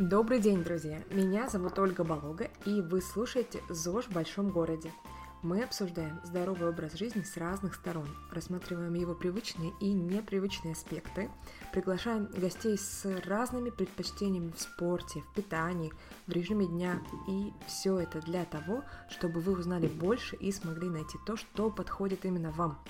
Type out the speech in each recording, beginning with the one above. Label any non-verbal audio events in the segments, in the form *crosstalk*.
Добрый день, друзья! Меня зовут Ольга Болога, и вы слушаете ЗОЖ в большом городе. Мы обсуждаем здоровый образ жизни с разных сторон, рассматриваем его привычные и непривычные аспекты, приглашаем гостей с разными предпочтениями в спорте, в питании, в режиме дня. И все это для того, чтобы вы узнали больше и смогли найти то, что подходит именно вам.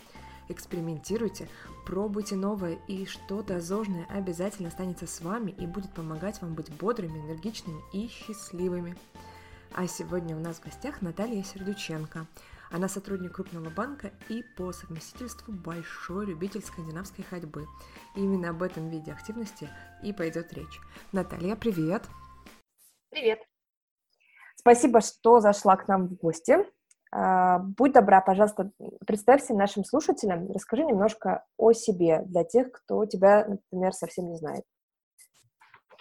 Экспериментируйте, пробуйте новое, и что-то зожное обязательно останется с вами и будет помогать вам быть бодрыми, энергичными и счастливыми. А сегодня у нас в гостях Наталья Сердюченко. Она сотрудник крупного банка и по совместительству большой любитель скандинавской ходьбы. Именно об этом виде активности и пойдет речь. Наталья, привет! Привет! Спасибо, что зашла к нам в гости. А, будь добра, пожалуйста, представься нашим слушателям, расскажи немножко о себе для тех, кто тебя, например, совсем не знает.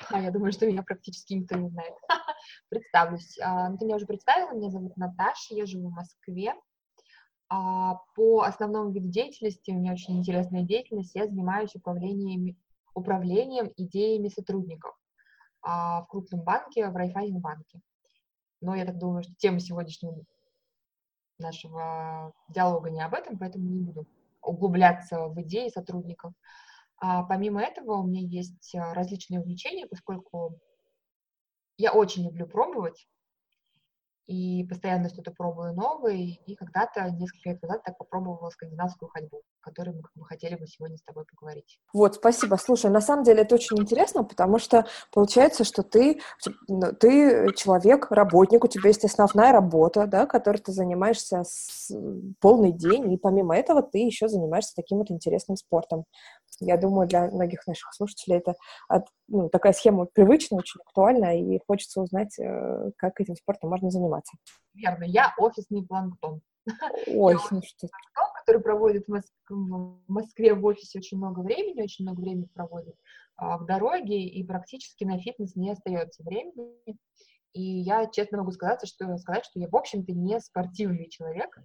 А, я думаю, что меня практически никто не знает. *laughs* Представлюсь. А, ну, ты меня уже представила, меня зовут Наташа, я живу в Москве. А, по основному виду деятельности, у меня очень интересная деятельность, я занимаюсь управлением, управлением идеями сотрудников в крупном банке, в Райфайзенбанке. Но я так думаю, что тема сегодняшнего нашего диалога не об этом, поэтому не буду углубляться в идеи сотрудников. А помимо этого у меня есть а, различные увлечения, поскольку я очень люблю пробовать, и постоянно что-то пробую новое, и когда-то, несколько лет назад, так попробовала скандинавскую ходьбу, которой мы бы хотели бы сегодня с тобой поговорить. Вот, спасибо. Слушай, на самом деле это очень интересно, потому что получается, что ты, ну, ты человек, работник, у тебя есть основная работа, да, которой ты занимаешься с полный день, и помимо этого ты еще занимаешься таким вот интересным спортом. Я думаю, для многих наших слушателей это ну, такая схема привычная, очень актуальная, и хочется узнать, э, как этим спортом можно заниматься. Верно, я офисный планктон. Ой, ну что который проводит в Москве, в Москве в офисе очень много времени, очень много времени проводит а, в дороге, и практически на фитнес не остается времени. И я честно могу сказать, что, сказать, что я, в общем-то, не спортивный человек,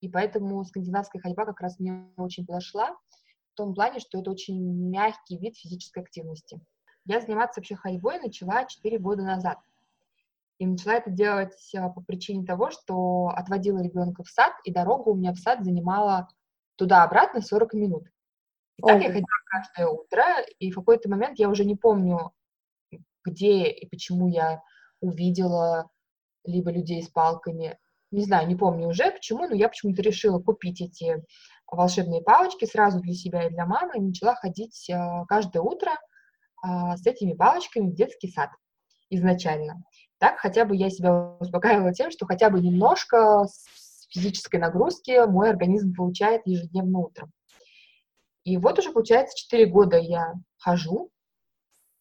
и поэтому скандинавская ходьба как раз мне очень подошла в том плане, что это очень мягкий вид физической активности. Я заниматься вообще ходьбой начала 4 года назад. И начала это делать по причине того, что отводила ребенка в сад, и дорога у меня в сад занимала туда-обратно 40 минут. И так я ходила каждое утро, и в какой-то момент я уже не помню, где и почему я увидела либо людей с палками, не знаю, не помню уже почему, но я почему-то решила купить эти волшебные палочки сразу для себя и для мамы, и начала ходить а, каждое утро а, с этими палочками в детский сад изначально. Так хотя бы я себя успокаивала тем, что хотя бы немножко физической нагрузки мой организм получает ежедневно утром. И вот уже, получается, 4 года я хожу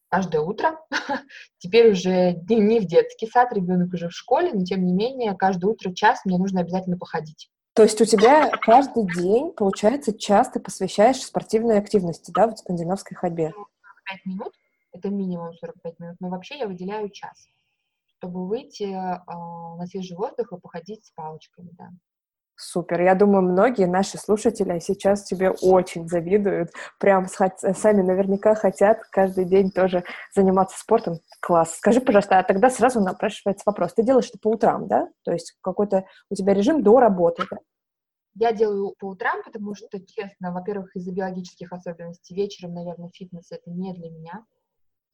каждое утро. *laughs* Теперь уже не в детский сад, ребенок уже в школе, но тем не менее, каждое утро час мне нужно обязательно походить. То есть у тебя каждый день, получается, часто посвящаешь спортивной активности, да, в скандинавской ходьбе? 45 минут, это минимум 45 минут, но вообще я выделяю час, чтобы выйти э, на свежий воздух и походить с палочками, да. Супер. Я думаю, многие наши слушатели сейчас тебе очень завидуют. Прям сами наверняка хотят каждый день тоже заниматься спортом. Класс. Скажи, пожалуйста, а тогда сразу напрашивается вопрос. Ты делаешь это по утрам, да? То есть какой-то у тебя режим до работы, да? Я делаю по утрам, потому что, честно, во-первых, из-за биологических особенностей вечером, наверное, фитнес это не для меня.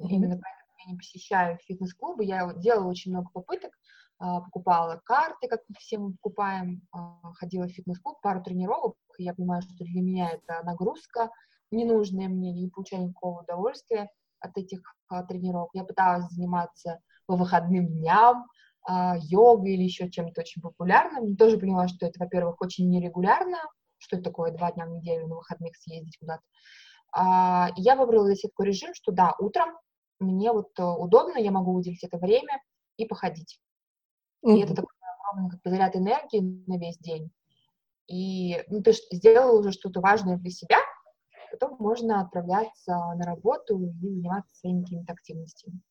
Mm-hmm. Именно я не посещаю фитнес-клубы. Я делала очень много попыток, а, покупала карты, как мы все мы покупаем, а, ходила в фитнес-клуб, пару тренировок, и я понимаю, что для меня это нагрузка ненужная мне, не получаю никакого удовольствия от этих а, тренировок. Я пыталась заниматься по выходным дням, йогой или еще чем-то очень популярным, тоже поняла, что это, во-первых, очень нерегулярно, что это такое два дня в неделю на выходных съездить куда-то. я выбрала для себя такой режим, что да, утром мне вот э, удобно, я могу выделить это время и походить. Mm-hmm. И это такой огромный как бы, заряд энергии на весь день. И ну, ты сделал уже что-то важное для себя, потом можно отправляться на работу и заниматься своими какими-то активностями.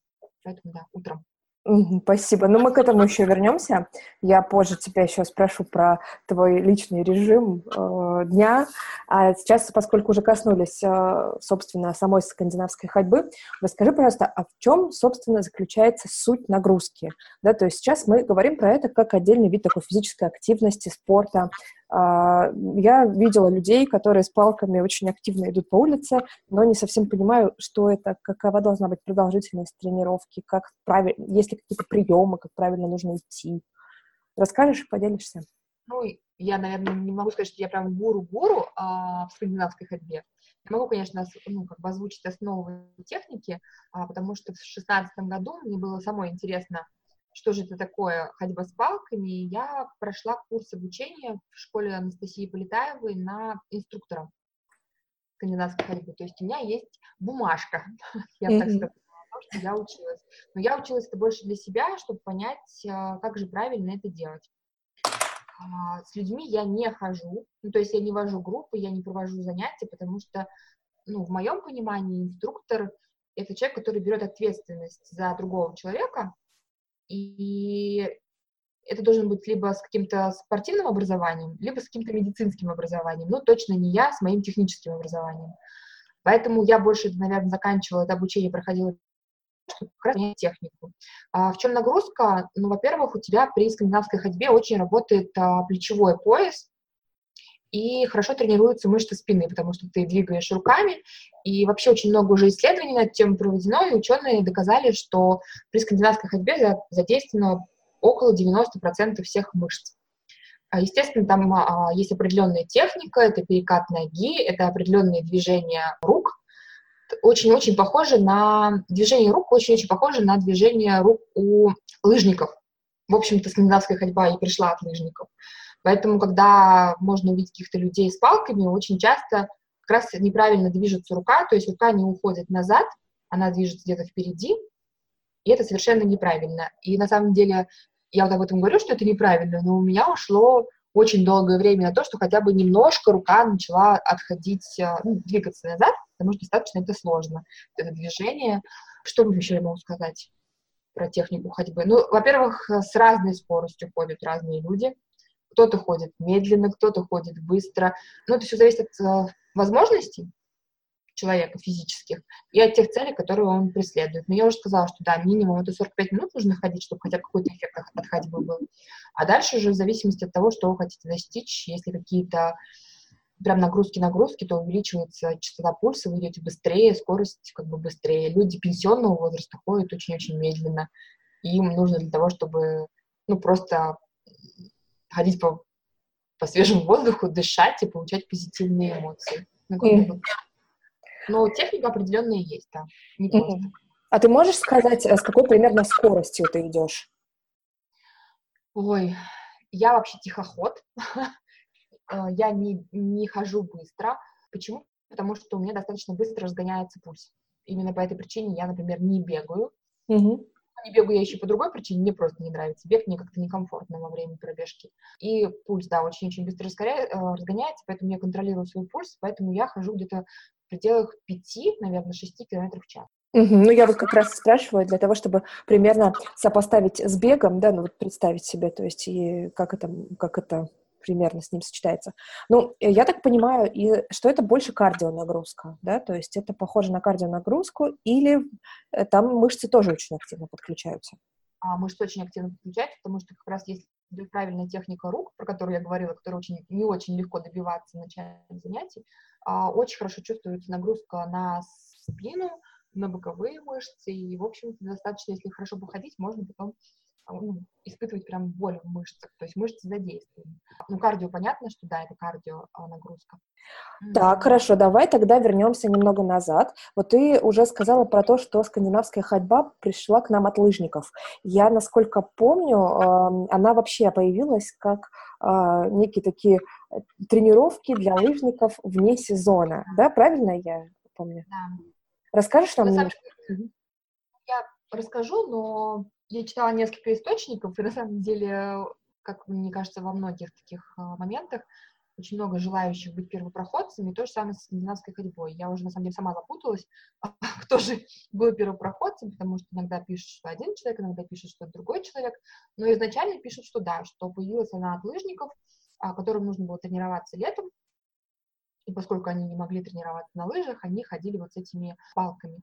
Поэтому, да, утром. Спасибо. Ну, мы к этому еще вернемся. Я позже тебя еще спрошу про твой личный режим э, дня. А сейчас, поскольку уже коснулись, э, собственно, самой скандинавской ходьбы, расскажи, пожалуйста, а в чем, собственно, заключается суть нагрузки? Да, то есть сейчас мы говорим про это как отдельный вид такой физической активности, спорта. А, я видела людей, которые с палками очень активно идут по улице, но не совсем понимаю, что это, какова должна быть продолжительность тренировки, как правильно, есть ли какие-то приемы, как правильно нужно идти. Расскажешь и поделишься? Ну, я, наверное, не могу сказать, что я прям гуру-гуру а, в скандинавской ходьбе. Я могу, конечно, ну, как бы озвучить основы техники, а, потому что в 2016 году мне было самое интересно что же это такое ходьба с палками, я прошла курс обучения в школе Анастасии Полетаевой на инструктора скандинавской ходьбы. То есть у меня есть бумажка, *laughs* я так скажу, что я училась. Но я училась это больше для себя, чтобы понять, а, как же правильно это делать. А, с людьми я не хожу, ну, то есть я не вожу группы, я не провожу занятия, потому что, ну, в моем понимании инструктор — это человек, который берет ответственность за другого человека, и это должен быть либо с каким-то спортивным образованием, либо с каким-то медицинским образованием. Ну, точно не я с моим техническим образованием. Поэтому я больше, наверное, заканчивала это обучение, проходила чтобы как раз технику. А в чем нагрузка? Ну, во-первых, у тебя при скандинавской ходьбе очень работает а, плечевой пояс, и хорошо тренируются мышцы спины, потому что ты двигаешь руками, и вообще очень много уже исследований на эту тему проведено, и ученые доказали, что при скандинавской ходьбе задействовано около 90% всех мышц. А, естественно, там а, есть определенная техника, это перекат ноги, это определенные движения рук, очень-очень похоже на движение рук, очень-очень похоже на движение рук у лыжников. В общем-то, скандинавская ходьба и пришла от лыжников. Поэтому, когда можно увидеть каких-то людей с палками, очень часто как раз неправильно движется рука, то есть рука не уходит назад, она движется где-то впереди, и это совершенно неправильно. И на самом деле я вот об этом говорю, что это неправильно, но у меня ушло очень долгое время на то, что хотя бы немножко рука начала отходить, э, ну, двигаться назад, потому что достаточно это сложно, это движение. Что еще я могу сказать про технику ходьбы? Ну, во-первых, с разной скоростью ходят разные люди. Кто-то ходит медленно, кто-то ходит быстро. Но это все зависит от э, возможностей человека физических и от тех целей, которые он преследует. Но я уже сказала, что да, минимум это 45 минут нужно ходить, чтобы хотя бы какой-то эффект от ходьбы был. А дальше уже в зависимости от того, что вы хотите достичь, если какие-то прям нагрузки-нагрузки, то увеличивается частота пульса, вы идете быстрее, скорость как бы быстрее. Люди пенсионного возраста ходят очень-очень медленно. И им нужно для того, чтобы ну, просто ходить по, по свежему воздуху, дышать и получать позитивные эмоции. Ну, mm. Но техника определенная есть, да, не. Mm-hmm. А ты можешь сказать, э, с какой примерно скоростью ты идешь? Ой, я вообще тихоход. *laughs* Э, я не, не хожу быстро. Почему? Потому что у меня достаточно быстро разгоняется пульс. Именно по этой причине я, например, не бегаю. Угу не бегаю я еще по другой причине, мне просто не нравится. Бег мне как-то некомфортно во время пробежки. И пульс, да, очень-очень быстро э, разгоняется, поэтому я контролирую свой пульс, поэтому я хожу где-то в пределах 5, наверное, 6 километров в час. Угу. Ну, я вот как раз спрашиваю для того, чтобы примерно сопоставить с бегом, да, ну вот представить себе, то есть и как это, как это примерно с ним сочетается. Ну, э, я так понимаю, и, что это больше кардионагрузка, да, то есть это похоже на кардионагрузку, или э, там мышцы тоже очень активно подключаются? А, мышцы очень активно подключаются, потому что как раз если правильная техника рук, про которую я говорила, которая очень, не очень легко добиваться в начале занятий, а, очень хорошо чувствуется нагрузка на спину, на боковые мышцы, и, в общем-то, достаточно, если хорошо походить, можно потом ну, испытывать прям боль в мышцах, то есть мышцы задействованы. Ну, кардио, понятно, что да, это кардио а, нагрузка. Так, хорошо, давай тогда вернемся немного назад. Вот ты уже сказала про то, что скандинавская ходьба пришла к нам от лыжников. Я, насколько помню, она вообще появилась как а, некие такие э, тренировки для лыжников вне сезона, да, правильно я помню? Да. Расскажешь нам немножко? Я расскажу, но я читала несколько источников, и на самом деле, как мне кажется, во многих таких а, моментах очень много желающих быть первопроходцами, то же самое с скандинавской ходьбой. Я уже, на самом деле, сама запуталась, *laughs* кто же был первопроходцем, потому что иногда пишут, что один человек, иногда пишут, что другой человек, но изначально пишут, что да, что появилась она от лыжников, а, которым нужно было тренироваться летом, и поскольку они не могли тренироваться на лыжах, они ходили вот с этими палками.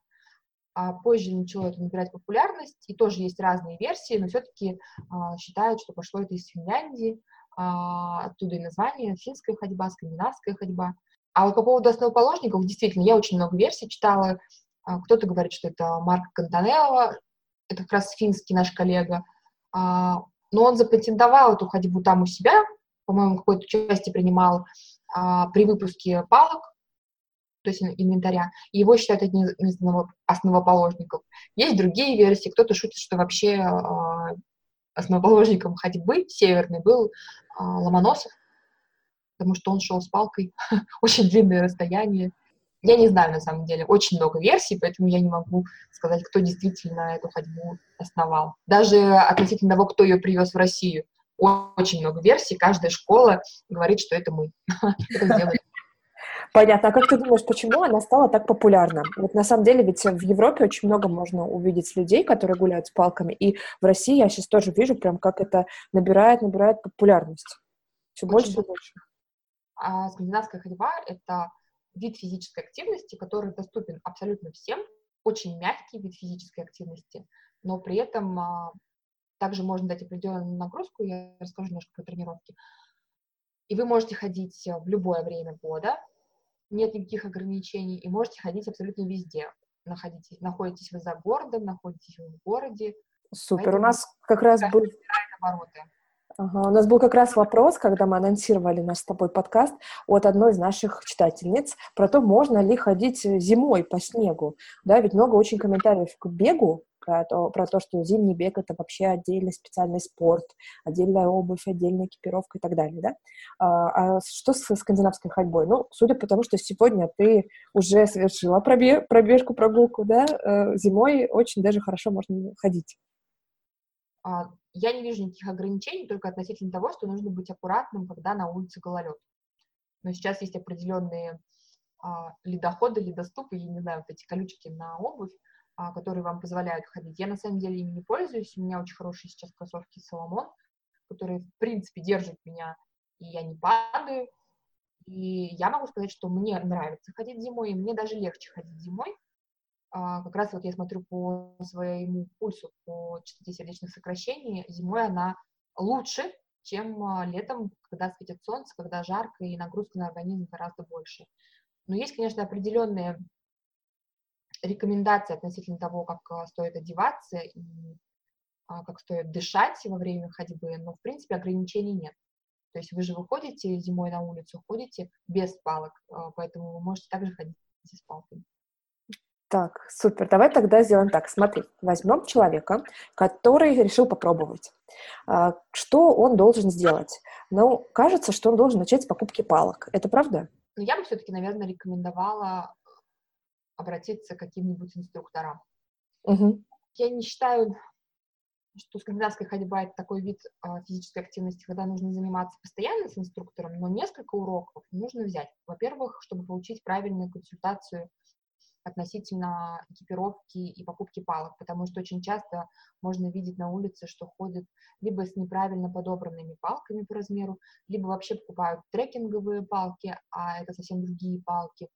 А позже начало это набирать популярность, и тоже есть разные версии, но все-таки а, считают, что пошло это из Финляндии, а, оттуда и название, финская ходьба, скандинавская ходьба. А вот по поводу основоположников, действительно, я очень много версий читала. Кто-то говорит, что это Марк Кантанелло, это как раз финский наш коллега. Но он запатентовал эту ходьбу там у себя, по-моему, какое-то участие принимал при выпуске палок, то есть инвентаря, и его считают одним из основоположников. Есть другие версии, кто-то шутит, что вообще основоположником ходьбы северной был а, Ломоносов, потому что он шел с палкой *laughs* очень длинное расстояние. Я не знаю, на самом деле, очень много версий, поэтому я не могу сказать, кто действительно эту ходьбу основал. Даже относительно того, кто ее привез в Россию, очень много версий, каждая школа говорит, что это мы. *laughs* это сделали Понятно. А как ты думаешь, почему она стала так популярна? Вот на самом деле ведь в Европе очень много можно увидеть людей, которые гуляют с палками, и в России я сейчас тоже вижу прям, как это набирает, набирает популярность. Все больше и больше. А скандинавская ходьба — это вид физической активности, который доступен абсолютно всем, очень мягкий вид физической активности, но при этом а, также можно дать определенную нагрузку, я расскажу немножко про тренировки. И вы можете ходить в любое время года, нет никаких ограничений, и можете ходить абсолютно везде. Находитесь, находитесь вы за городом, находитесь вы в городе. Супер, Поэтому у нас как раз был... Обороты. Ага, у нас был как раз вопрос, когда мы анонсировали наш с тобой подкаст от одной из наших читательниц про то, можно ли ходить зимой по снегу. Да, ведь много очень комментариев к бегу, про то, про то, что зимний бег — это вообще отдельный специальный спорт, отдельная обувь, отдельная экипировка и так далее, да? А, а что с скандинавской ходьбой? Ну, судя по тому, что сегодня ты уже совершила пробежку, прогулку, да, э, зимой очень даже хорошо можно ходить. Я не вижу никаких ограничений, только относительно того, что нужно быть аккуратным, когда на улице гололед. Но сейчас есть определенные а, ледоходы, ледоступы, я не знаю, вот эти колючки на обувь, а, которые вам позволяют ходить. Я на самом деле ими не пользуюсь. У меня очень хорошие сейчас кроссовки Соломон, которые, в принципе, держат меня, и я не падаю. И я могу сказать, что мне нравится ходить зимой, и мне даже легче ходить зимой. А, как раз вот я смотрю по своему пульсу, по частоте сердечных сокращений, зимой она лучше, чем а, летом, когда светит солнце, когда жарко, и нагрузка на организм гораздо больше. Но есть, конечно, определенные рекомендации относительно того, как а, стоит одеваться и как стоит дышать во время ходьбы, но, в принципе, ограничений нет. То есть вы же выходите зимой на улицу, ходите без палок, поэтому вы можете также ходить с палками. Так, супер. Давай тогда сделаем так. Смотри, возьмем человека, который решил попробовать. Что он должен сделать? Ну, кажется, что он должен начать с покупки палок. Это правда? Ну, я бы все-таки, наверное, рекомендовала обратиться к каким-нибудь инструкторам. Угу. Я не считаю, что скандинавская ходьба это такой вид э, физической активности, когда нужно заниматься постоянно с инструктором, но несколько уроков нужно взять. Во-первых, чтобы получить правильную консультацию относительно экипировки и покупки палок, потому что очень часто можно видеть на улице, что ходят либо с неправильно подобранными палками по размеру, либо вообще покупают трекинговые палки, а это совсем другие палки,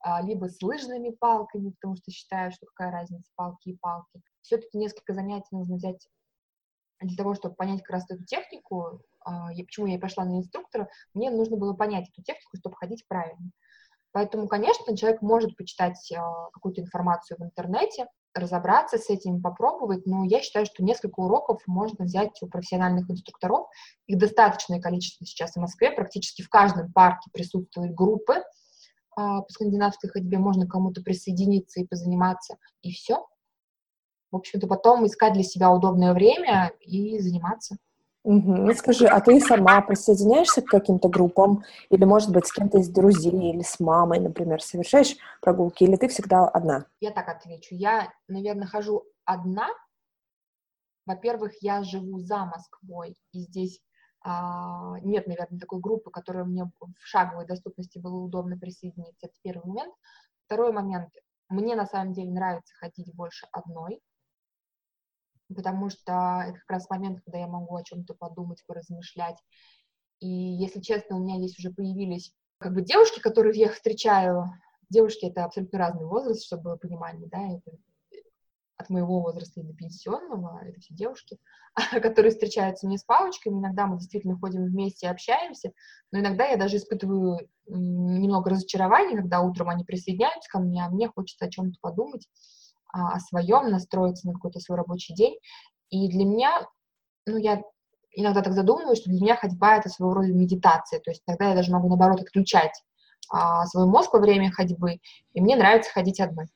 а, либо с лыжными палками, потому что считаю, что какая разница палки и палки. Все-таки несколько занятий нужно взять для того, чтобы понять как раз эту технику, а, почему я пошла на инструктора, мне нужно было понять эту технику, чтобы ходить правильно. Поэтому, конечно, человек может почитать а, какую-то информацию в интернете, разобраться с этим, попробовать, но я считаю, что несколько уроков можно взять у профессиональных инструкторов. Их достаточное количество сейчас в Москве, практически в каждом парке присутствуют группы, а, по скандинавской ходьбе, можно кому-то присоединиться и позаниматься, и все. В общем-то, потом искать для себя удобное время и заниматься. Угу. Скажи, а ты сама присоединяешься к каким-то группам? Или, может быть, с кем-то из друзей или с мамой, например, совершаешь прогулки? Или ты всегда одна? Я так отвечу. Я, наверное, хожу одна. Во-первых, я живу за Москвой, и здесь а, нет, наверное, такой группы, которая мне в шаговой доступности было удобно присоединиться. Это первый момент. Второй момент. Мне на самом деле нравится ходить больше одной, потому что это как раз момент, когда я могу о чем-то подумать, поразмышлять. И, если честно, у меня здесь уже появились как бы девушки, которых я встречаю. Девушки — это абсолютно разный возраст, чтобы было понимание, да, это от моего возраста и до пенсионного, это все девушки, *laughs* которые встречаются мне с палочками, иногда мы действительно ходим вместе и общаемся, но иногда я даже испытываю немного разочарования, когда утром они присоединяются ко мне, а мне хочется о чем-то подумать, о своем, настроиться на какой-то свой рабочий день. И для меня, ну, я иногда так задумываюсь, что для меня ходьба — это своего рода медитация, то есть иногда я даже могу, наоборот, отключать а, свой мозг во время ходьбы, и мне нравится ходить одной.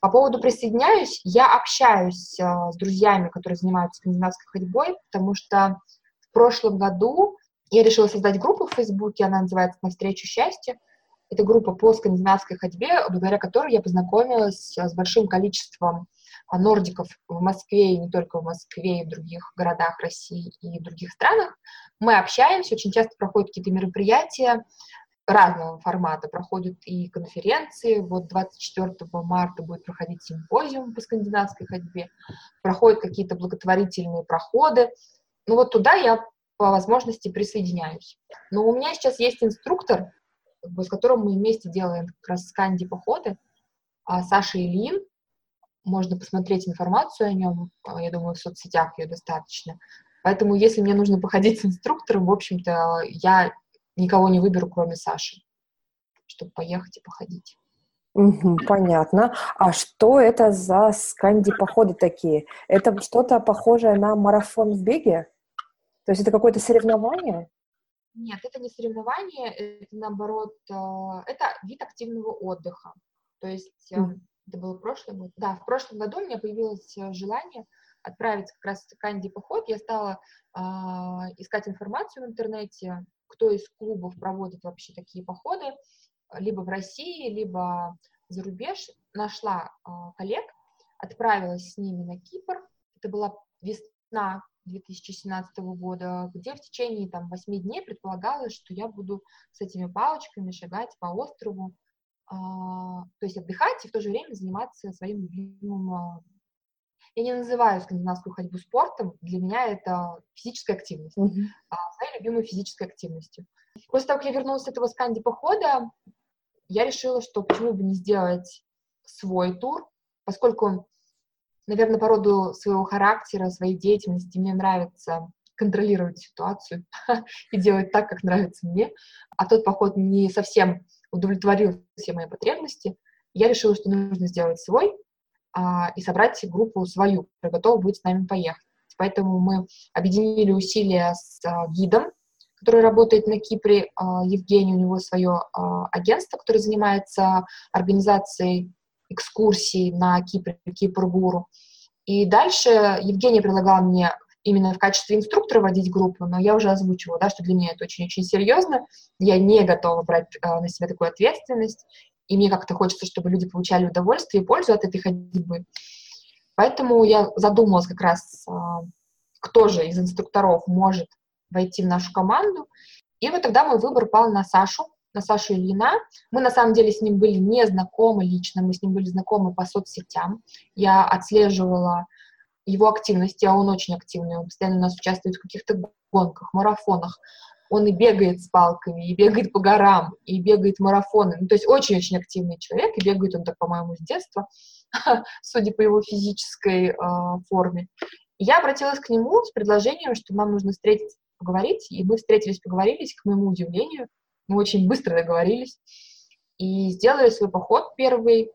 По поводу присоединяюсь, я общаюсь э, с друзьями, которые занимаются скандинавской ходьбой, потому что в прошлом году я решила создать группу в Фейсбуке, она называется «Навстречу счастью». Это группа по скандинавской ходьбе, благодаря которой я познакомилась с большим количеством а, нордиков в Москве, и не только в Москве, и в других городах России и других странах. Мы общаемся, очень часто проходят какие-то мероприятия, разного формата. Проходят и конференции. Вот 24 марта будет проходить симпозиум по скандинавской ходьбе. Проходят какие-то благотворительные проходы. Ну вот туда я по возможности присоединяюсь. Но у меня сейчас есть инструктор, с которым мы вместе делаем как раз сканди походы, а Саша Ильин. Можно посмотреть информацию о нем, а, я думаю, в соцсетях ее достаточно. Поэтому, если мне нужно походить с инструктором, в общем-то, я никого не выберу, кроме Саши, чтобы поехать и походить. Понятно. А что это за сканди-походы такие? Это что-то похожее на марафон в беге? То есть это какое-то соревнование? Нет, это не соревнование, это наоборот, э, это вид активного отдыха. То есть mm. это было в прошлом году. Да, в прошлом году у меня появилось э, желание отправить как раз канди поход. Я стала э, искать информацию в интернете, кто из клубов проводит вообще такие походы, либо в России, либо за рубеж, нашла э, коллег, отправилась с ними на Кипр. Это была весна 2017 года, где в течение там 8 дней предполагалось, что я буду с этими палочками шагать по острову, э, то есть отдыхать и в то же время заниматься своим любимым я не называю скандинавскую ходьбу спортом, для меня это физическая активность, mm-hmm. а, своей любимой физической активностью. После того, как я вернулась с этого сканди похода, я решила, что почему бы не сделать свой тур, поскольку, наверное, по роду своего характера, своей деятельности. Мне нравится контролировать ситуацию *laughs* и делать так, как нравится мне, а тот поход не совсем удовлетворил все мои потребности, я решила, что нужно сделать свой, а, и собрать группу свою, которая готова будет с нами поехать. Поэтому мы объединили усилия с а, гидом, который работает на Кипре, а, Евгений, у него свое агентство, которое занимается организацией экскурсий на Кипре, Кипр-Гуру. И дальше Евгений предлагал мне именно в качестве инструктора водить группу, но я уже озвучивала, да, что для меня это очень-очень серьезно, я не готова брать э, на себя такую ответственность, и мне как-то хочется, чтобы люди получали удовольствие и пользу от этой ходьбы. Поэтому я задумалась как раз, а, кто же из инструкторов может войти в нашу команду. И вот тогда мой выбор пал на Сашу, на Сашу Ильина. Мы на самом деле с ним были не знакомы лично, мы с ним были знакомы по соцсетям. Я отслеживала его активности, а он очень активный, он постоянно у нас участвует в каких-то гонках, марафонах он и бегает с палками, и бегает по горам, и бегает марафоны. Ну, то есть очень-очень активный человек, и бегает он так, по-моему, с детства, *laughs* судя по его физической э, форме. И я обратилась к нему с предложением, что нам нужно встретиться, поговорить, и мы встретились, поговорились, к моему удивлению, мы очень быстро договорились, и сделали свой поход первый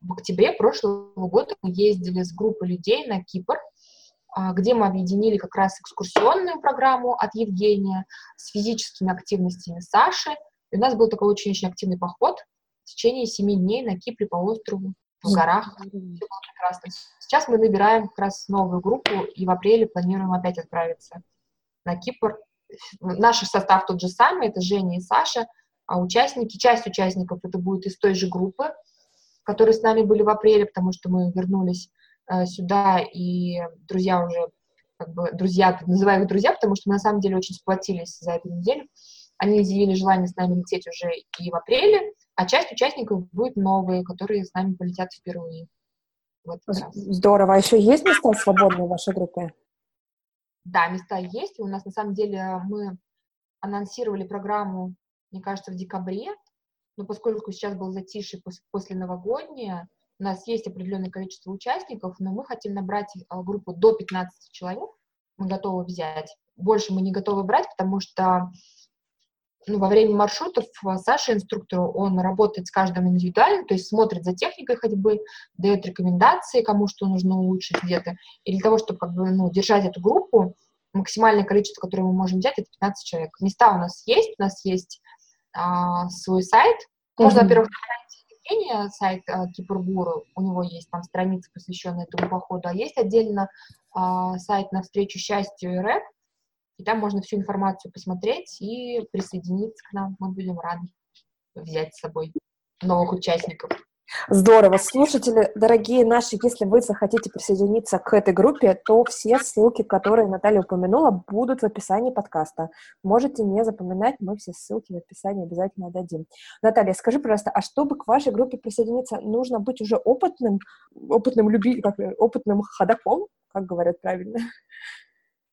в октябре прошлого года. Мы ездили с группой людей на Кипр, а, где мы объединили как раз экскурсионную программу от Евгения с физическими активностями Саши. И у нас был такой очень-очень активный поход в течение семи дней на Кипре по острову, в горах. Все было прекрасно. Сейчас мы набираем как раз новую группу, и в апреле планируем опять отправиться на Кипр. Наш состав тот же самый, это Женя и Саша, а участники, часть участников это будет из той же группы, которые с нами были в апреле, потому что мы вернулись Э, сюда, и друзья уже как бы друзья, называю их друзья, потому что мы на самом деле очень сплотились за эту неделю. Они изъявили желание с нами лететь уже и в апреле, а часть участников будет новые, которые с нами полетят впервые. Вот Здорово. А еще есть места свободные в вашей группе? Да, места есть. У нас на самом деле мы анонсировали программу, мне кажется, в декабре, но поскольку сейчас был затишье после, новогоднее, у нас есть определенное количество участников, но мы хотим набрать а, группу до 15 человек, мы готовы взять. Больше мы не готовы брать, потому что ну, во время маршрутов а, Саша, инструктор, он работает с каждым индивидуально, то есть смотрит за техникой ходьбы, дает рекомендации, кому что нужно улучшить где-то. И для того, чтобы как бы, ну, держать эту группу, максимальное количество, которое мы можем взять, это 15 человек. Места у нас есть, у нас есть а, свой сайт. Можно, mm-hmm. во-первых, сайт а, Кипргуру, у него есть там страница, посвященная этому походу, а есть отдельно а, сайт на встречу счастью РФ, и там можно всю информацию посмотреть и присоединиться к нам. Мы будем рады взять с собой новых участников. Здорово. Слушатели, дорогие наши, если вы захотите присоединиться к этой группе, то все ссылки, которые Наталья упомянула, будут в описании подкаста. Можете не запоминать, мы все ссылки в описании обязательно дадим. Наталья, скажи, пожалуйста, а чтобы к вашей группе присоединиться, нужно быть уже опытным, опытным люби, как, опытным ходаком, как говорят правильно?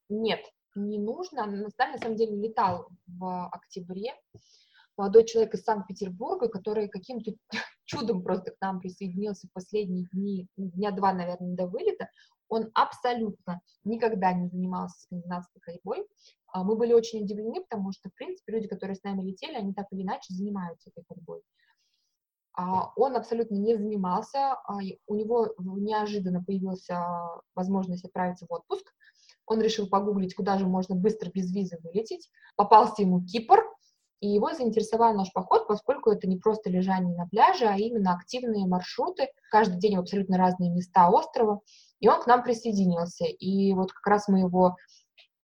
Нет, не нужно. Наталья, на самом деле, летал в октябре молодой человек из Санкт-Петербурга, который каким-то *laughs* чудом просто к нам присоединился в последние дни, дня два, наверное, до вылета, он абсолютно никогда не занимался скандинавской ходьбой. А, мы были очень удивлены, потому что, в принципе, люди, которые с нами летели, они так или иначе занимаются этой ходьбой. А, он абсолютно не занимался, а, у него неожиданно появилась возможность отправиться в отпуск, он решил погуглить, куда же можно быстро без визы вылететь. Попался ему Кипр, и его заинтересовал наш поход, поскольку это не просто лежание на пляже, а именно активные маршруты, каждый день в абсолютно разные места острова, и он к нам присоединился. И вот как раз мы его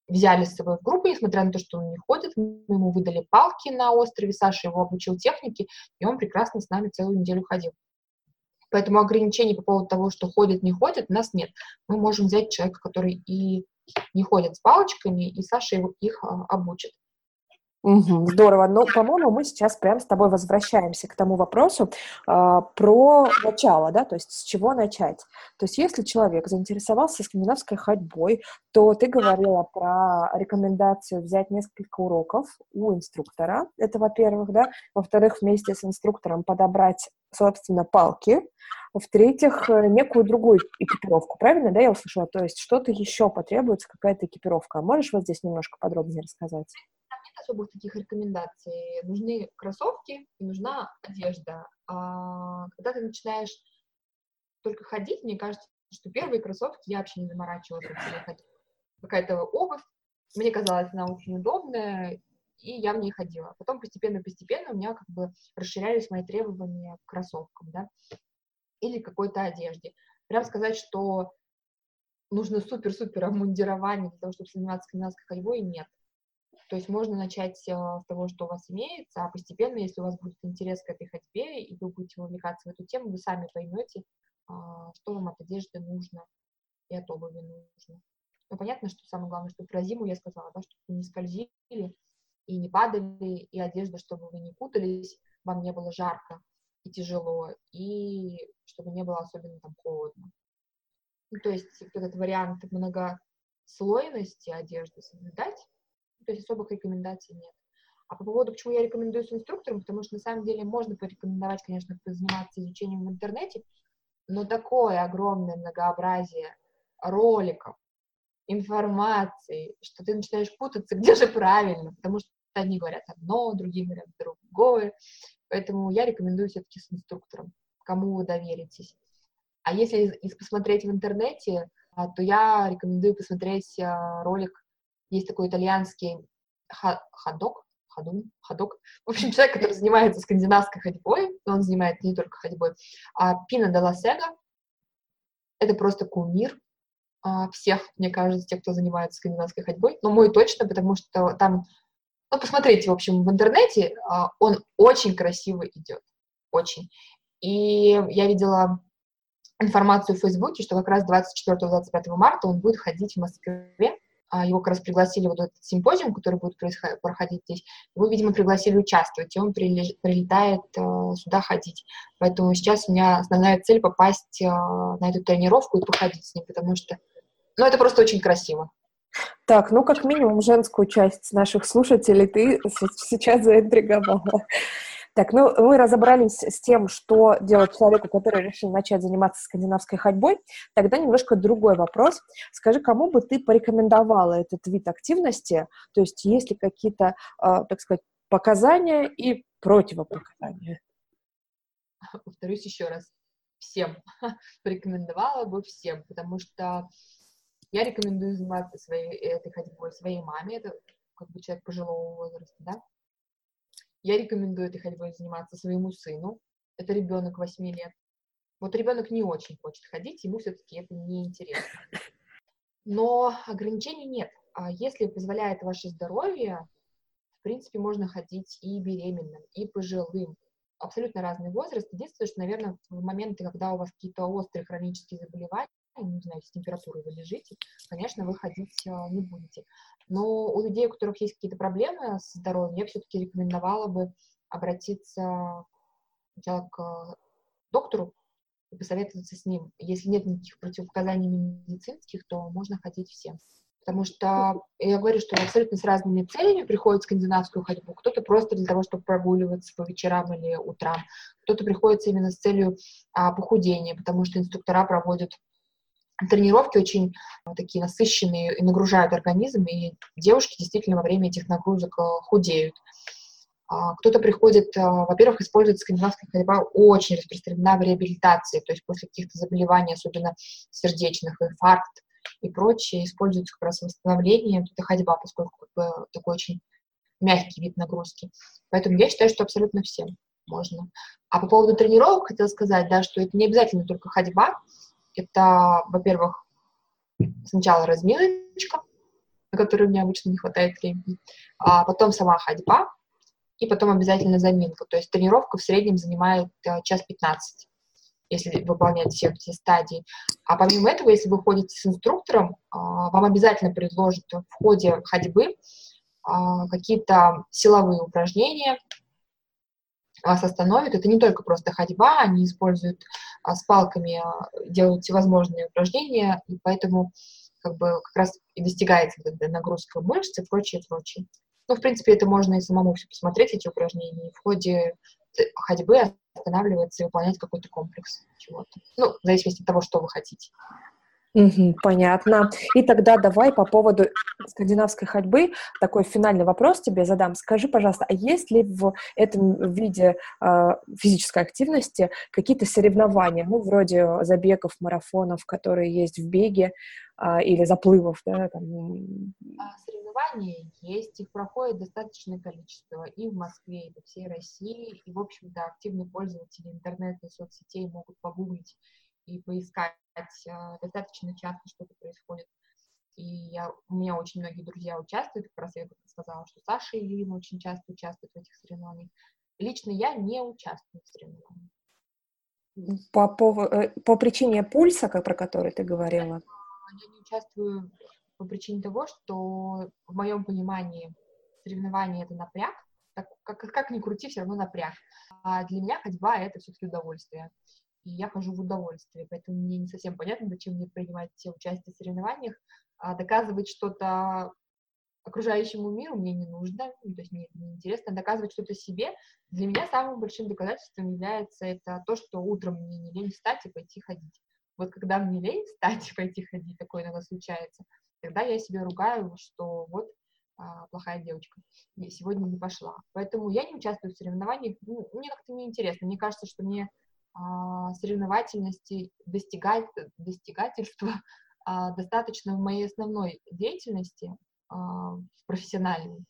взяли с собой в группу, несмотря на то, что он не ходит, мы ему выдали палки на острове, Саша его обучил технике, и он прекрасно с нами целую неделю ходил. Поэтому ограничений по поводу того, что ходит, не ходит, у нас нет. Мы можем взять человека, который и не ходит с палочками, и Саша их а, обучит. Угу, здорово. Но, по-моему, мы сейчас прям с тобой возвращаемся к тому вопросу э, про начало, да, то есть с чего начать. То есть если человек заинтересовался скандинавской ходьбой, то ты говорила про рекомендацию взять несколько уроков у инструктора, это во-первых, да, во-вторых, вместе с инструктором подобрать, собственно, палки, в-третьих, э, некую другую экипировку, правильно, да, я услышала? То есть что-то еще потребуется, какая-то экипировка. Можешь вот здесь немножко подробнее рассказать? Особых таких рекомендаций. Нужны кроссовки и нужна одежда. А когда ты начинаешь только ходить, мне кажется, что первые кроссовки я вообще не заморачивалась. Какая-то обувь. Мне казалось, она очень удобная, и я в ней ходила. Потом постепенно-постепенно у меня как бы расширялись мои требования к кроссовкам, да, или какой-то одежде. Прям сказать, что нужно супер-супер обмундирование для того, чтобы заниматься скандинавской ходьбой, нет. То есть можно начать э, с того, что у вас имеется, а постепенно, если у вас будет интерес к этой ходьбе, и вы будете вовлекаться в эту тему, вы сами поймете, а, что вам от одежды нужно и от обуви нужно. Ну, понятно, что самое главное, что про зиму я сказала, да, чтобы вы не скользили и не падали, и одежда, чтобы вы не путались, вам не было жарко и тяжело, и чтобы не было особенно там холодно. Ну, то есть этот вариант многослойности одежды соблюдать, то есть особых рекомендаций нет. А по поводу, почему я рекомендую с инструктором, потому что на самом деле можно порекомендовать, конечно, заниматься изучением в интернете, но такое огромное многообразие роликов, информации, что ты начинаешь путаться, *laughs* где же правильно, потому что одни говорят одно, другие говорят другое. Поэтому я рекомендую все-таки с инструктором, кому вы доверитесь. А если посмотреть в интернете, а, то я рекомендую посмотреть а, ролик есть такой итальянский ходок, ходун, ходок. В общем, человек, который занимается скандинавской ходьбой, он занимается не только ходьбой, а Пина де Сега — это просто кумир а, всех, мне кажется, тех, кто занимается скандинавской ходьбой. Но мой точно, потому что там, ну, посмотрите, в общем, в интернете а, он очень красиво идет, очень. И я видела информацию в Фейсбуке, что как раз 24-25 марта он будет ходить в Москве. А, его как раз пригласили вот этот симпозиум, который будет проходить здесь. Его, видимо, пригласили участвовать, и он прилетает э, сюда ходить. Поэтому сейчас у меня основная цель попасть э, на эту тренировку и походить с ним, потому что, ну, это просто очень красиво. Так, ну, как минимум, женскую часть наших слушателей ты сейчас заинтриговала. Так, ну мы разобрались с тем, что делать человеку, который решил начать заниматься скандинавской ходьбой. Тогда немножко другой вопрос. Скажи, кому бы ты порекомендовала этот вид активности? То есть есть ли какие-то, э, так сказать, показания и противопоказания? Повторюсь еще раз. Всем. *laughs* Порекомендовала бы всем, потому что я рекомендую заниматься своей этой ходьбой своей маме, это как бы человек пожилого возраста, да, я рекомендую этой ходьбой заниматься своему сыну. Это ребенок 8 лет. Вот ребенок не очень хочет ходить, ему все-таки это неинтересно. Но ограничений нет. А если позволяет ваше здоровье, в принципе, можно ходить и беременным, и пожилым. Абсолютно разный возраст. Единственное, что, наверное, в моменты, когда у вас какие-то острые хронические заболевания, не знаю, с температурой вы лежите, конечно, вы ходить а, не будете. Но у людей, у которых есть какие-то проблемы с здоровьем, я все-таки рекомендовала бы обратиться сначала к доктору и посоветоваться с ним. Если нет никаких противопоказаний медицинских, то можно ходить всем. Потому что я говорю, что абсолютно с разными целями приходит скандинавскую ходьбу. Кто-то просто для того, чтобы прогуливаться по вечерам или утрам. Кто-то приходит именно с целью а, похудения, потому что инструктора проводят тренировки очень а, такие насыщенные и нагружают организм, и девушки действительно во время этих нагрузок а, худеют. А, кто-то приходит, во-первых, использует скандинавская ходьба очень распространена в реабилитации, то есть после каких-то заболеваний, особенно сердечных, инфаркт и прочее, используется как раз восстановление, это ходьба, поскольку такой очень мягкий вид нагрузки. Поэтому я считаю, что абсолютно всем можно. А по поводу тренировок хотела сказать, да, что это не обязательно только ходьба, это, во-первых, сначала разминочка, на которую мне обычно не хватает времени, а потом сама ходьба, и потом обязательно заминка. То есть тренировка в среднем занимает э, час 15, если выполнять все эти стадии. А помимо этого, если вы ходите с инструктором, а, вам обязательно предложат в ходе ходьбы а, какие-то силовые упражнения, вас остановит. Это не только просто ходьба, они используют а, с палками, а, делают всевозможные упражнения, и поэтому как бы как раз и достигается вот эта нагрузка мышц и прочее, прочее. Ну, в принципе, это можно и самому все посмотреть, эти упражнения, в ходе ходьбы останавливаться и выполнять какой-то комплекс чего-то. Ну, в зависимости от того, что вы хотите. Понятно. И тогда давай по поводу скандинавской ходьбы такой финальный вопрос тебе задам. Скажи, пожалуйста, а есть ли в этом виде э, физической активности какие-то соревнования, ну, вроде забегов, марафонов, которые есть в беге, э, или заплывов, да? Там... А, соревнования есть, их проходит достаточное количество и в Москве, и по всей России, и, в общем-то, активные пользователи интернета и соцсетей могут погуглить и поискать. А, достаточно часто что-то происходит. И я, у меня очень многие друзья участвуют, как раз я сказала, что Саша и Лина очень часто участвуют в этих соревнованиях. Лично я не участвую в соревнованиях. По, по, э, по причине пульса, как, про который ты говорила? Я не участвую по причине того, что в моем понимании соревнование — это напряг, так, как, как ни крути, все равно напряг. А для меня ходьба — это все-таки удовольствие и я хожу в удовольствие, поэтому мне не совсем понятно, зачем мне принимать участие в соревнованиях, а доказывать что-то окружающему миру мне не нужно, ну, то есть мне не интересно доказывать что-то себе. Для меня самым большим доказательством является это то, что утром мне не лень встать и пойти ходить. Вот когда мне лень *laughs* встать и пойти ходить, такое иногда случается, тогда я себе ругаю, что вот а, плохая девочка, я сегодня не пошла. Поэтому я не участвую в соревнованиях, ну, мне как-то неинтересно. Мне кажется, что мне соревновательности, достигать, достигательства *laughs* а, достаточно в моей основной деятельности а, профессиональной.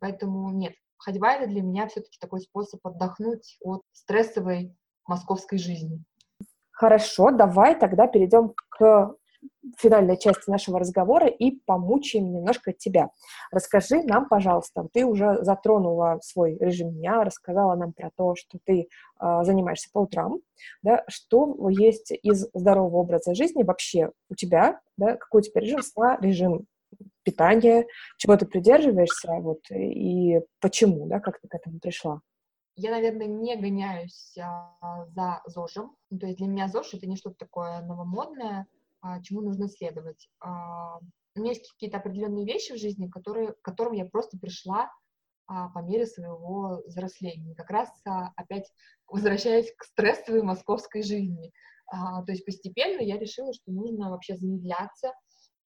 Поэтому нет, ходьба это для меня все-таки такой способ отдохнуть от стрессовой московской жизни. Хорошо, давай тогда перейдем к финальной части нашего разговора и помучаем немножко тебя. Расскажи нам, пожалуйста, ты уже затронула свой режим дня, рассказала нам про то, что ты э, занимаешься по утрам, да, что есть из здорового образа жизни вообще у тебя, да, какой у тебя режим сна, режим питания, чего ты придерживаешься, вот, и почему, да, как ты к этому пришла? Я, наверное, не гоняюсь а, за ЗОЖем. То есть для меня ЗОЖ — это не что-то такое новомодное, чему нужно следовать. А, у меня есть какие-то определенные вещи в жизни, которые, к которым я просто пришла а, по мере своего взросления. Как раз а, опять возвращаясь к стрессовой московской жизни. А, то есть постепенно я решила, что нужно вообще замедляться,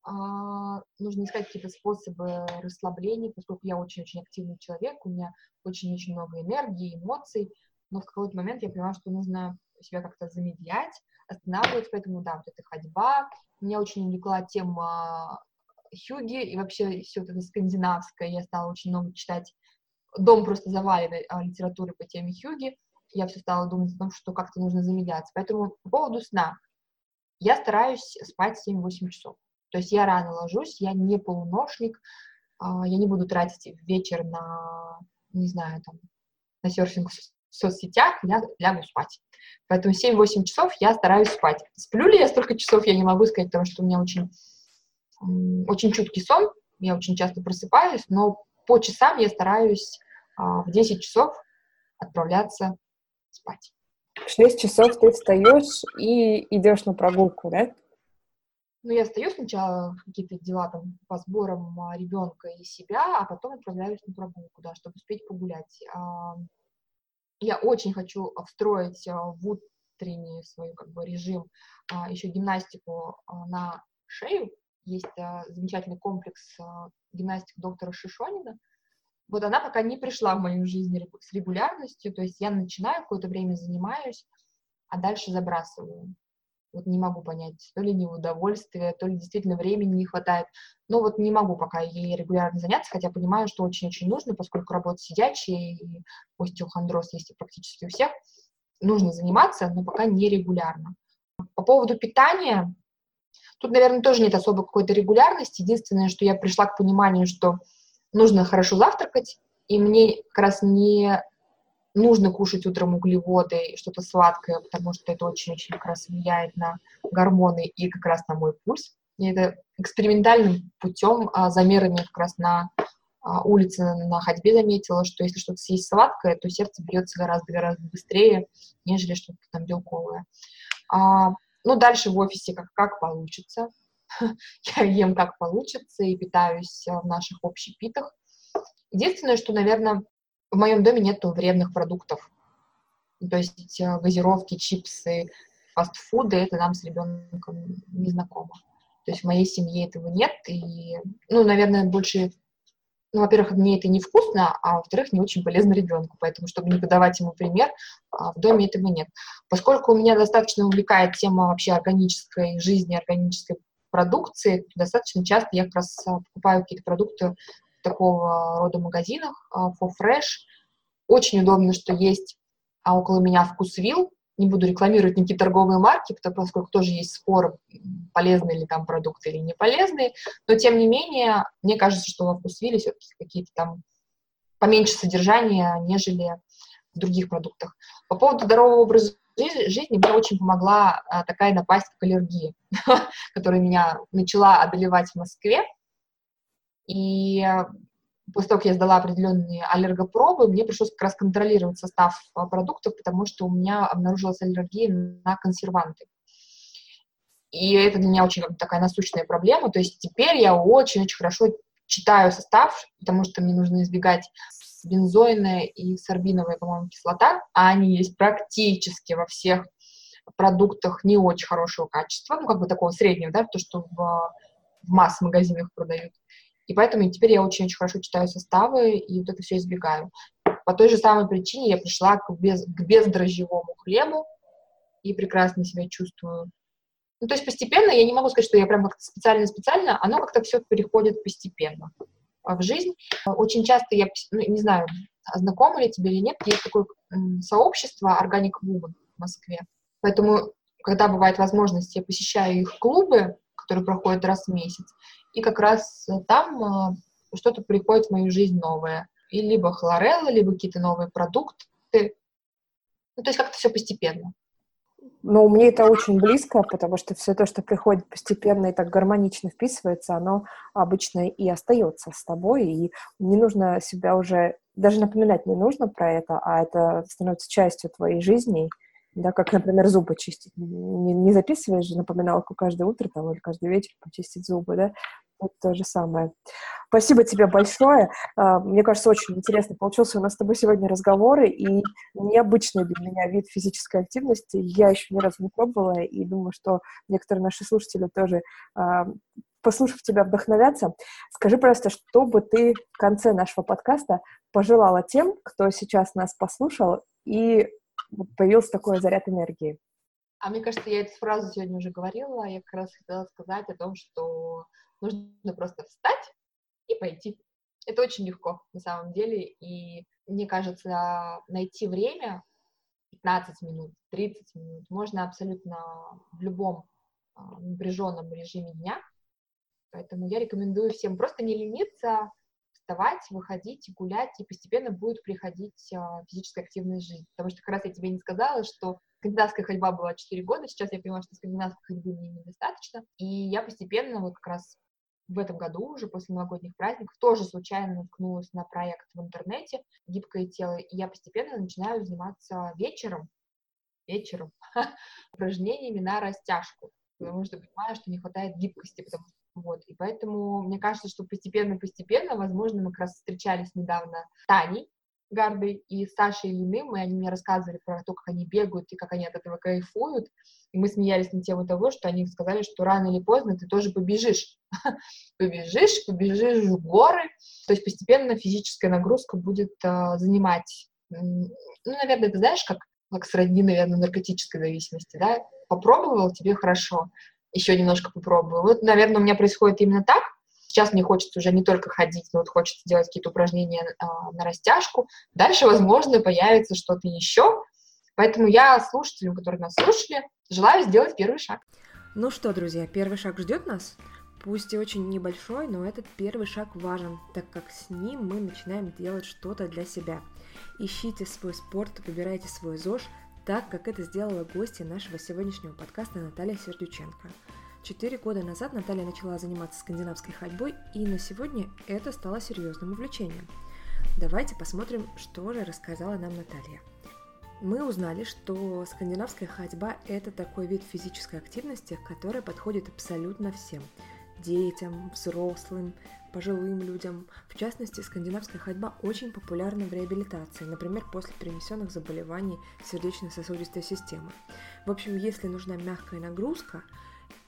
а, нужно искать какие-то способы расслабления, поскольку я очень-очень активный человек, у меня очень-очень много энергии, эмоций, но в какой-то момент я поняла, что нужно себя как-то замедлять, останавливать, поэтому, да, вот эта ходьба. Меня очень увлекла тема Хьюги и вообще все это скандинавское. Я стала очень много читать. Дом просто завален а, литературой по теме Хьюги. Я все стала думать о том, что как-то нужно замедляться. Поэтому по поводу сна. Я стараюсь спать 7-8 часов. То есть я рано ложусь, я не полуношник, а, я не буду тратить вечер на, не знаю, там, на серфинг соцсетях, я лягу спать. Поэтому 7-8 часов я стараюсь спать. Сплю ли я столько часов, я не могу сказать, потому что у меня очень, очень чуткий сон, я очень часто просыпаюсь, но по часам я стараюсь а, в 10 часов отправляться спать. В 6 часов ты встаешь и идешь на прогулку, да? Ну, я встаю сначала какие-то дела там по сборам а, ребенка и себя, а потом отправляюсь на прогулку, да, чтобы успеть погулять. А, я очень хочу встроить а, в утренний свой как бы режим еще гимнастику на шею. Есть замечательный комплекс гимнастик доктора Шишонина. Вот она пока не пришла в мою жизнь с регулярностью, то есть я начинаю, какое-то время занимаюсь, а дальше забрасываю. Вот не могу понять, то ли не удовольствие, то ли действительно времени не хватает. Но вот не могу пока ей регулярно заняться, хотя понимаю, что очень-очень нужно, поскольку работа сидячая и остеохондроз есть практически у всех. Нужно заниматься, но пока не регулярно. По поводу питания, тут, наверное, тоже нет особо какой-то регулярности. Единственное, что я пришла к пониманию, что нужно хорошо завтракать, и мне как раз не нужно кушать утром углеводы и что-то сладкое, потому что это очень-очень как раз влияет на гормоны и как раз на мой пульс. Я это экспериментальным путем, а, замерами как раз на а, улице на ходьбе заметила, что если что-то съесть сладкое, то сердце бьется гораздо-гораздо быстрее, нежели что-то там белковое. А, ну, дальше в офисе как, как получится. *laughs* Я ем как получится и питаюсь в наших общепитах. Единственное, что, наверное, в моем доме нету вредных продуктов. То есть э, газировки, чипсы, фастфуды, это нам с ребенком не знакомо. То есть в моей семье этого нет, и, ну, наверное, больше, ну, во-первых, мне это невкусно, а во-вторых, не очень полезно ребенку, поэтому, чтобы не подавать ему пример, а, в доме этого нет. Поскольку меня достаточно увлекает тема вообще органической жизни, органической продукции, достаточно часто я как раз а, покупаю какие-то продукты такого рода магазинах, а, for Fresh. Очень удобно, что есть а около меня вкусвилл. Не буду рекламировать никакие торговые марки, поскольку тоже есть спор, полезные ли там продукты или не полезные. Но, тем не менее, мне кажется, что во вкусвилле все-таки какие-то там поменьше содержания, нежели в других продуктах. По поводу здорового образа жизни мне очень помогла а, такая напасть, как аллергия, *laughs* которая меня начала одолевать в Москве. И э, после того, как я сдала определенные аллергопробы, мне пришлось как раз контролировать состав э, продуктов, потому что у меня обнаружилась аллергия на консерванты. И это для меня очень как бы, такая насущная проблема. То есть теперь я очень-очень хорошо читаю состав, потому что мне нужно избегать бензойная и сорбиновая, по-моему, кислота, а они есть практически во всех продуктах не очень хорошего качества, ну, как бы такого среднего, да, то, что в, в масс-магазинах продают. И поэтому теперь я очень-очень хорошо читаю составы и вот это все избегаю. По той же самой причине я пришла к, без, к бездрожжевому хлебу и прекрасно себя чувствую. Ну, то есть постепенно, я не могу сказать, что я прям как-то специально-специально, оно как-то все переходит постепенно в жизнь. Очень часто я, ну, не знаю, знакомо ли тебе или нет, есть такое сообщество Organic Woman в Москве. Поэтому, когда бывает возможность, я посещаю их клубы, который проходит раз в месяц. И как раз там что-то приходит в мою жизнь новое. И либо хлорелла, либо какие-то новые продукты. Ну, то есть как-то все постепенно. Но мне это очень близко, потому что все то, что приходит постепенно и так гармонично вписывается, оно обычно и остается с тобой, и не нужно себя уже, даже напоминать не нужно про это, а это становится частью твоей жизни, да, как, например, зубы чистить. Не, не записываешь же напоминалку каждое утро там, или каждый вечер почистить зубы, да, вот то же самое. Спасибо тебе большое. А, мне кажется, очень интересно получился у нас с тобой сегодня разговор, и необычный для меня вид физической активности. Я еще ни разу не пробовала, и думаю, что некоторые наши слушатели тоже, а, послушав тебя, вдохновятся. Скажи просто, что бы ты в конце нашего подкаста пожелала тем, кто сейчас нас послушал, и появился такой заряд энергии? А мне кажется, я эту фразу сегодня уже говорила. Я как раз хотела сказать о том, что Нужно просто встать и пойти. Это очень легко на самом деле. И мне кажется, найти время 15 минут, 30 минут можно абсолютно в любом а, напряженном режиме дня. Поэтому я рекомендую всем просто не лениться, вставать, выходить, гулять, и постепенно будет приходить а, физическая активность в жизнь. Потому что как раз я тебе не сказала, что скандинавская ходьба была 4 года, сейчас я понимаю, что скандинавской ходьбы мне недостаточно, и я постепенно вот как раз в этом году, уже после новогодних праздников, тоже случайно наткнулась на проект в интернете «Гибкое тело», и я постепенно начинаю заниматься вечером, вечером *laughs* упражнениями на растяжку, потому что понимаю, что не хватает гибкости, потому что вот, и поэтому мне кажется, что постепенно-постепенно, возможно, мы как раз встречались недавно с Таней, Гардой и Сашей Ильиным, и они мне рассказывали про то, как они бегают и как они от этого кайфуют. И мы смеялись на тему того, что они сказали, что рано или поздно ты тоже побежишь. *laughs* побежишь, побежишь в горы. То есть постепенно физическая нагрузка будет а, занимать. Ну, наверное, ты знаешь, как, как сродни, наверное, наркотической зависимости, да? Попробовал, тебе хорошо. Еще немножко попробую. Вот, наверное, у меня происходит именно так. Сейчас мне хочется уже не только ходить, но вот хочется делать какие-то упражнения а, на растяжку. Дальше, возможно, появится что-то еще. Поэтому я слушателям, которые нас слушали, желаю сделать первый шаг. Ну что, друзья, первый шаг ждет нас. Пусть и очень небольшой, но этот первый шаг важен, так как с ним мы начинаем делать что-то для себя. Ищите свой спорт, выбирайте свой ЗОЖ, так как это сделала гостья нашего сегодняшнего подкаста Наталья Сердюченко. Четыре года назад Наталья начала заниматься скандинавской ходьбой, и на сегодня это стало серьезным увлечением. Давайте посмотрим, что же рассказала нам Наталья. Мы узнали, что скандинавская ходьба – это такой вид физической активности, который подходит абсолютно всем – детям, взрослым, пожилым людям. В частности, скандинавская ходьба очень популярна в реабилитации, например, после перенесенных заболеваний сердечно-сосудистой системы. В общем, если нужна мягкая нагрузка –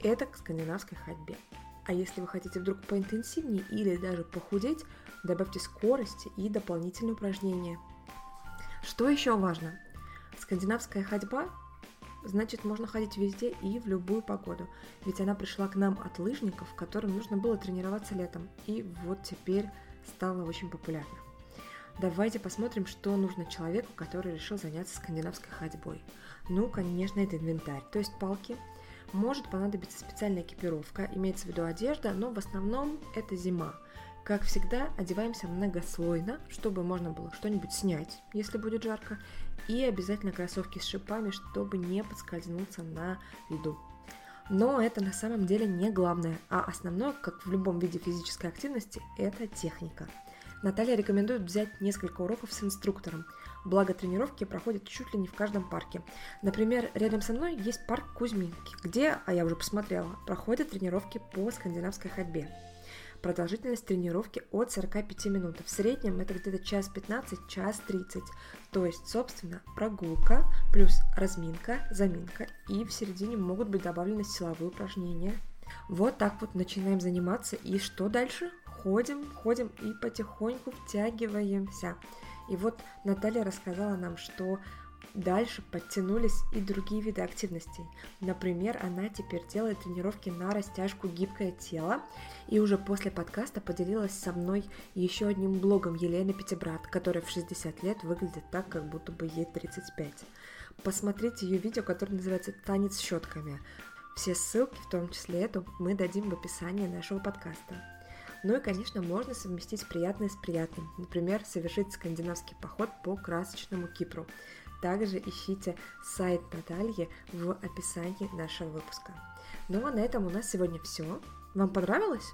это к скандинавской ходьбе. А если вы хотите вдруг поинтенсивнее или даже похудеть, добавьте скорости и дополнительные упражнения. Что еще важно? Скандинавская ходьба значит можно ходить везде и в любую погоду. Ведь она пришла к нам от лыжников, которым нужно было тренироваться летом. И вот теперь стала очень популярна. Давайте посмотрим, что нужно человеку, который решил заняться скандинавской ходьбой. Ну, конечно, это инвентарь, то есть палки, может понадобиться специальная экипировка, имеется в виду одежда, но в основном это зима. Как всегда, одеваемся многослойно, чтобы можно было что-нибудь снять, если будет жарко, и обязательно кроссовки с шипами, чтобы не подскользнуться на льду. Но это на самом деле не главное, а основное, как в любом виде физической активности, это техника. Наталья рекомендует взять несколько уроков с инструктором – Благо тренировки проходят чуть ли не в каждом парке. Например, рядом со мной есть парк Кузьминки, где, а я уже посмотрела, проходят тренировки по скандинавской ходьбе. Продолжительность тренировки от 45 минут. В среднем это где-то час 15, час 30. То есть, собственно, прогулка плюс разминка, заминка. И в середине могут быть добавлены силовые упражнения. Вот так вот начинаем заниматься. И что дальше? Ходим, ходим и потихоньку втягиваемся. И вот Наталья рассказала нам, что дальше подтянулись и другие виды активностей. Например, она теперь делает тренировки на растяжку гибкое тело. И уже после подкаста поделилась со мной еще одним блогом Елены Пятибрат, которая в 60 лет выглядит так, как будто бы ей 35. Посмотрите ее видео, которое называется «Танец щетками». Все ссылки, в том числе эту, мы дадим в описании нашего подкаста. Ну и, конечно, можно совместить приятное с приятным. Например, совершить скандинавский поход по красочному Кипру. Также ищите сайт Натальи в описании нашего выпуска. Ну а на этом у нас сегодня все. Вам понравилось?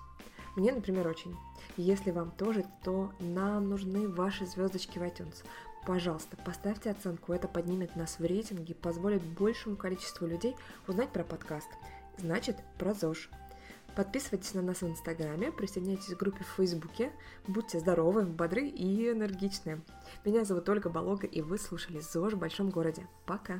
Мне, например, очень. Если вам тоже, то нам нужны ваши звездочки в iTunes. Пожалуйста, поставьте оценку, это поднимет нас в рейтинге и позволит большему количеству людей узнать про подкаст. Значит, про ЗОЖ. Подписывайтесь на нас в Инстаграме, присоединяйтесь к группе в Фейсбуке. Будьте здоровы, бодры и энергичны. Меня зовут Ольга Болога, и вы слушали ЗОЖ в большом городе. Пока!